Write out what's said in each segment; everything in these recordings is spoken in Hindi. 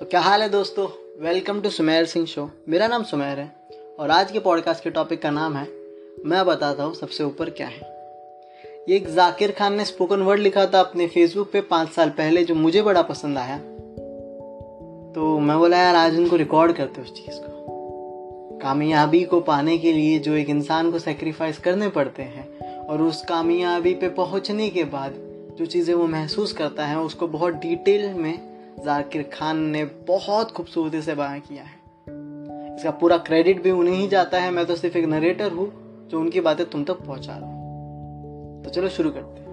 सो so, क्या हाल है दोस्तों? Welcome to Sumer Singh show मेरा नाम सुमेर है और आज के पॉडकास्ट के टॉपिक का नाम है मैं बताता हूँ सबसे ऊपर क्या है। ये एक जाकिर खान ने स्पोकन वर्ड लिखा था अपने फेसबुक पे पाँच साल पहले जो मुझे बड़ा पसंद आया। तो मैं बोला यार आज उनको रिकॉर्ड करते उस चीज़ को। कामयाबी को पाने के लिए जो एक इंसान को सेक्रीफाइस करने पड़ते हैं और उस कामयाबी पे पहुँचने के बाद जो चीज़ें वो महसूस करता है उसको बहुत डिटेल में जाकिर खान ने बहुत खूबसूरती से बयां किया है। इसका पूरा क्रेडिट भी उन्हें ही जाता है। मैं तो सिर्फ़ एक नरेटर हूँ, जो उनकी बातें तुम तक पहुँचा रहा हूँ। तो चलो शुरू करते हैं।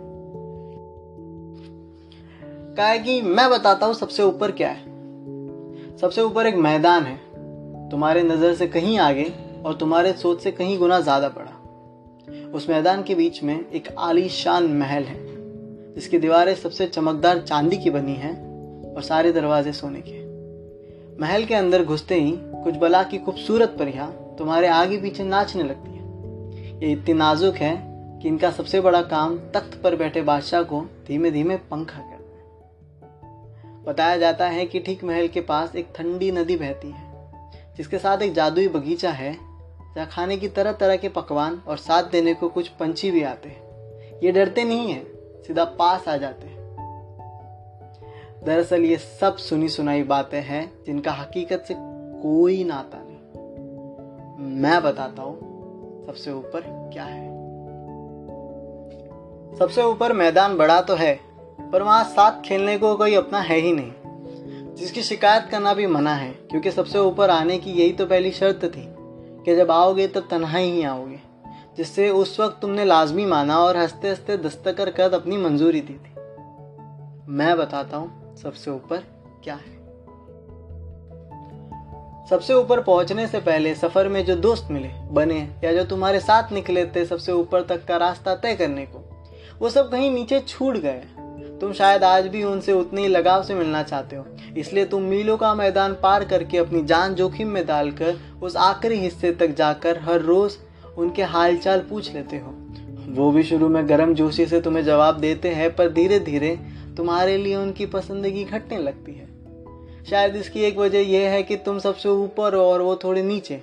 कहा है कि मैं बताता हूँ सबसे ऊपर क्या है। सबसे ऊपर एक मैदान है। तुम्हारे नज़र से कहीं आगे और तुम्हारे सोच से कहीं गुना ज़्यादा बड़ा। उस मैदान के बीच में एक आलीशान महल है, जिसकी दीवारें सबसे चमकदार चांदी की बनी हैं। और सारे दरवाजे सोने के। महल के अंदर घुसते ही कुछ बला की खूबसूरत परियाँ तुम्हारे आगे पीछे नाचने लगती है। ये इतनी नाजुक है कि इनका सबसे बड़ा काम तख्त पर बैठे बादशाह को धीमे धीमे पंखा करना है। बताया जाता है कि ठीक महल के पास एक ठंडी नदी बहती है, जिसके साथ एक जादुई बगीचा है, जहाँ खाने की तरह तरह के पकवान और साथ देने को कुछ पंछी भी आते हैं। ये डरते नहीं हैं, सीधा पास आ जाते हैं। दरअसल ये सब सुनी सुनाई बातें हैं जिनका हकीकत से कोई नाता नहीं। मैं बताता हूँ सबसे ऊपर क्या है। सबसे ऊपर मैदान बड़ा तो है, पर वहाँ साथ खेलने को कोई अपना है ही नहीं, जिसकी शिकायत करना भी मना है, क्योंकि सबसे ऊपर आने की यही तो पहली शर्त थी कि जब आओगे तब तनहा ही आओगे, जिससे उस वक्त तुमने लाजमी माना और हँसते हँसते दस्तकर कर अपनी मंजूरी दी थी। मैं बताता हूँ सबसे ऊपर क्या है? सबसे ऊपर पहुँचने से पहले सफ़र में जो दोस्त मिले, बने या जो तुम्हारे साथ निकले थे सबसे ऊपर तक का रास्ता तय करने को, वो सब कहीं नीचे छूट गए। तुम शायद आज भी उनसे उतनी ही लगाव से मिलना चाहते हो। इसलिए तुम मीलों का मैदान पार करके अपनी जान जोखिम में डालकर उस आखिरी हिस्से तक जाकर हर रोज उनके हालचाल पूछ लेते हो। वो भी शुरू में गर्म जोशी से तुम्हें जवाब देते हैं, पर धीरे धीरे तुम्हारे लिए उनकी पसंदगी घटने लगती है। शायद इसकी एक वजह यह है कि तुम सबसे ऊपर हो और वो थोड़े नीचे,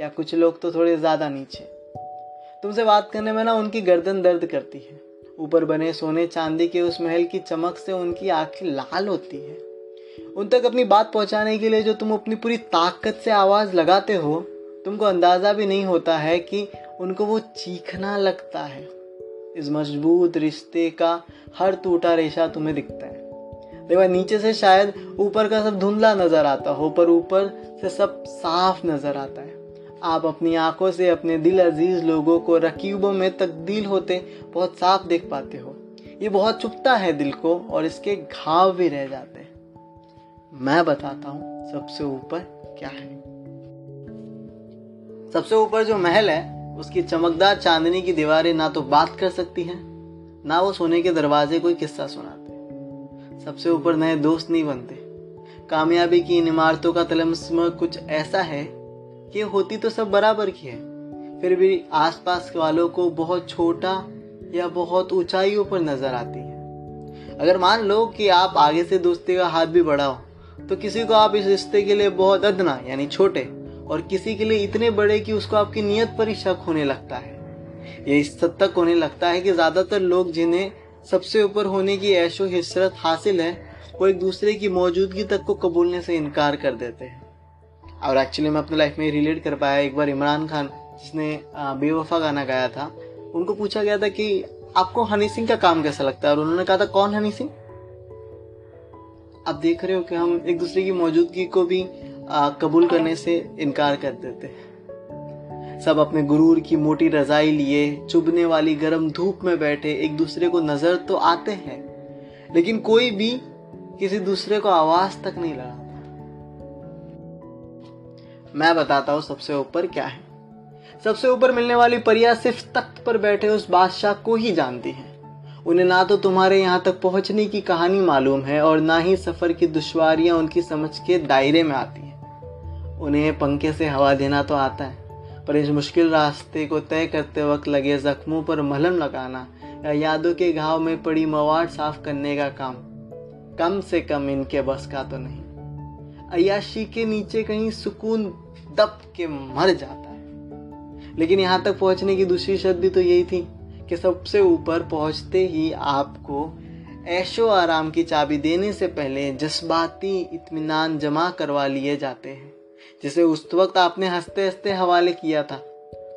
या कुछ लोग तो थोड़े ज़्यादा नीचे। तुमसे बात करने में ना उनकी गर्दन दर्द करती है। ऊपर बने सोने चांदी के उस महल की चमक से उनकी आँखें लाल होती है। उन तक अपनी बात पहुँचाने के लिए जो तुम अपनी पूरी ताकत से आवाज़ लगाते हो, तुमको अंदाज़ा भी नहीं होता है कि उनको वो चीखना लगता है। इस मज़बूत रिश्ते का हर टूटा रेशा तुम्हें दिखता है। देखो, नीचे से शायद ऊपर का सब धुंधला नज़र आता हो, पर ऊपर से सब साफ़ नज़र आता है। आप अपनी आँखों से अपने दिल अज़ीज़ लोगों को रकीबों में तब्दील होते बहुत साफ़ देख पाते हो। ये बहुत चुपता है दिल को और इसके घाव भी रह जाते हैं। मैं बताता हूँ सबसे ऊपर क्या है। सबसे ऊपर जो महल है उसकी चमकदार चांदनी की दीवारें ना तो बात कर सकती हैं, ना वो सोने के दरवाजे कोई किस्सा सुनाते। सबसे ऊपर नए दोस्त नहीं बनते। कामयाबी की इन इमारतों का तलमस्म कुछ ऐसा है कि होती तो सब बराबर की है, फिर भी आसपास वालों को बहुत छोटा या बहुत ऊंचाइयों पर नज़र आती है। अगर मान लो कि आप आगे से दोस्ती का हाथ भी बढ़ाओ तो किसी को आप इस रिश्ते के लिए बहुत अदना, यानी छोटे और किसी के लिए इतने बड़े कि उसको आपकी नीयत पर ही शक होने लगता है। ये इस हद तक होने लगता है कि ज़्यादातर लोग जिन्हें सबसे ऊपर होने की ऐशो हिसरत हासिल है, वो एक दूसरे की मौजूदगी तक को कबूलने से इनकार कर देते हैं। और एक्चुअली मैं अपने लाइफ में रिलेट कर पाया एक बार इमरान खान, जिसने बेवफा गाना गाया था, उनको पूछा गया था कि आपको हनी सिंह का काम कैसा लगता है? और उन्होंने कहा था, कौन हनी सिंह? आप देख रहे हो कि हम एक दूसरे की मौजूदगी को भी कबूल करने से इनकार कर देते सब अपने गुरूर की मोटी रजाई लिए, चुभने वाली गर्म धूप में बैठे, एक दूसरे को नज़र तो आते हैं, लेकिन कोई भी किसी दूसरे को आवाज़ तक नहीं लगाता मैं बताता हूँ सबसे ऊपर क्या है। सबसे ऊपर मिलने वाली परिया सिर्फ़ तख्त पर बैठे उस बादशाह को ही जानती है। उन्हें ना तो तुम्हारे यहाँ तक पहुँचने की कहानी मालूम है और ना ही सफ़र की दुश्वारियाँ उनकी समझ के दायरे में आती हैं। उन्हें पंखे से हवा देना तो आता है, पर इस मुश्किल रास्ते को तय करते वक्त लगे जख्मों पर मलहम लगाना या यादों के घाव में पड़ी मवाद साफ़ करने का काम, कम से कम इनके बस का तो नहीं। अयाशी के नीचे कहीं सुकून दब के मर जाता है। लेकिन यहाँ तक पहुँचने की दूसरी शर्त भी तो यही थी कि सबसे ऊपर पहुँचते ही आपको ऐशो आराम की चाबी देने से पहले जज्बाती इत्मीनान जमा करवा लिए जाते हैं। जिसे उस वक्त आपने हँसते हँसते हवाले किया था।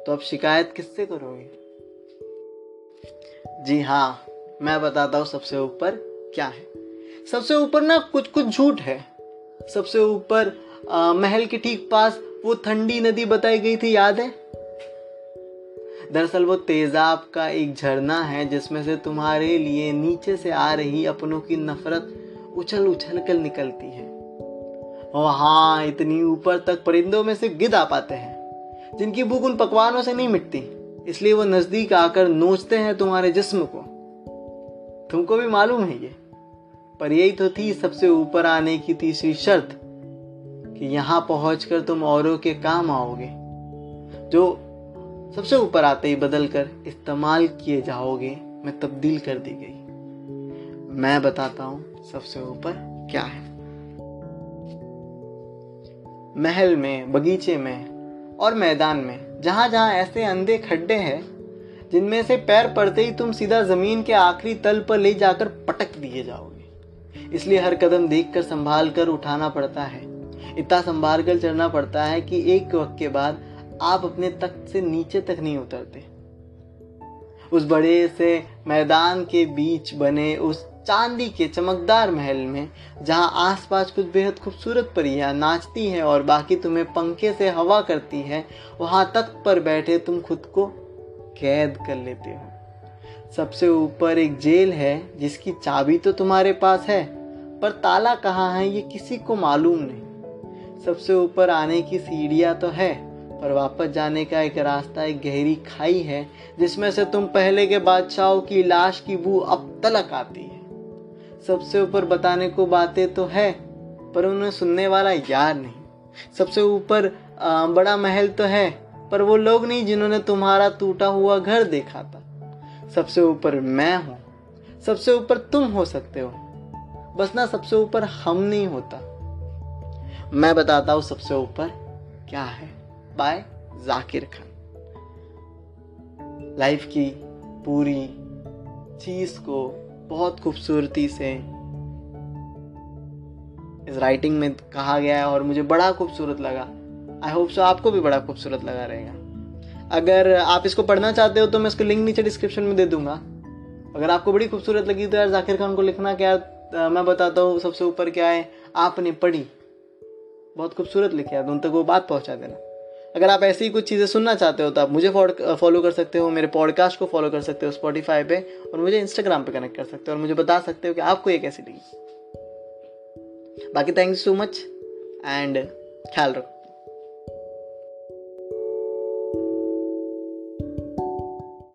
तो अब शिकायत किससे करोगे? जी हाँ मैं बताता हूँ सबसे ऊपर क्या है। सबसे ऊपर ना कुछ कुछ झूठ है। सबसे ऊपर महल के ठीक पास वो ठंडी नदी बताई गई थी, याद है? दरअसल वो तेजाब का एक झरना है, जिसमें से तुम्हारे लिए नीचे से आ रही अपनों की नफरत उछल उछल कर निकलती है। वहाँ इतनी ऊपर तक परिंदों में से गिद आ पाते हैं, जिनकी भूख उन पकवानों से नहीं मिटती। इसलिए वो नज़दीक आकर नोचते हैं तुम्हारे जिस्म को। तुमको भी मालूम है ये। पर यही तो थी सबसे ऊपर आने की तीसरी शर्त, कि यहाँ पहुंचकर तुम औरों के काम आओगे, जो सबसे ऊपर आते ही बदल कर इस्तेमाल किए जाओगे, मैं तब्दील कर दी गई। मैं बताता हूँ सबसे ऊपर क्या है। महल में, बगीचे में और मैदान में। जहाँ जहाँ ऐसे अंधे खड्डे हैं, जिनमें से पैर पड़ते ही तुम सीधा ज़मीन के आखिरी तल पर ले जाकर पटक दिए जाओगे। इसलिए हर कदम देख कर संभाल कर उठाना पड़ता है। इतना संभाल कर चलना पड़ता है कि एक वक्त के बाद आप अपने तख्त से नीचे तक नहीं उतरते। उस बड़े से मैदान के बीच बने उस चांदी के चमकदार महल में, जहाँ आसपास कुछ बेहद खूबसूरत परियाँ नाचती हैं और बाकी तुम्हें पंखे से हवा करती है, वहाँ तख्त पर बैठे तुम खुद को कैद कर लेते हो। सबसे ऊपर एक जेल है, जिसकी चाबी तो तुम्हारे पास है, पर ताला कहाँ है ये किसी को मालूम नहीं। सबसे ऊपर आने की सीढ़ियाँ तो है, पर वापस जाने का एक रास्ता, एक गहरी खाई है, जिसमें से तुम पहले के बादशाहों की लाश की बू अब तलक आती है। सबसे ऊपर बताने को बातें तो है, पर उन्हें सुनने वाला यार नहीं। सबसे ऊपर बड़ा महल तो है, पर वो लोग नहीं जिन्होंने तुम्हारा टूटा हुआ घर देखा था। सबसे ऊपर मैं हूँ, सबसे ऊपर तुम हो सकते हो, बस ना सबसे ऊपर हम नहीं होता। मैं बताता हूँ सबसे ऊपर क्या है। बाय, जाकिर खान। लाइफ की पूरी चीज़ को बहुत खूबसूरती से इस राइटिंग में कहा गया है और मुझे बड़ा खूबसूरत लगा। आई होप सो आपको भी बड़ा खूबसूरत लगा रहेगा। अगर आप इसको पढ़ना चाहते हो तो मैं इसको लिंक नीचे डिस्क्रिप्शन में दे दूँगा। अगर आपको बड़ी खूबसूरत लगी तो यार जाकिर खान को लिखना क्या मैं बताता हूँ सबसे ऊपर क्या है, आपने पढ़ी। बहुत खूबसूरत लिखा है उन तक वो बात पहुँचा देना। अगर आप ऐसी ही कुछ चीज़ें सुनना चाहते हो तो आप मुझे फॉलो कर सकते हो, मेरे पॉडकास्ट को फॉलो कर सकते हो स्पॉटीफाई पे, और मुझे इंस्टाग्राम पे कनेक्ट कर सकते हो, और मुझे बता सकते हो कि आपको ये कैसी लगी। बाकी thank you so much and ख्याल रखो।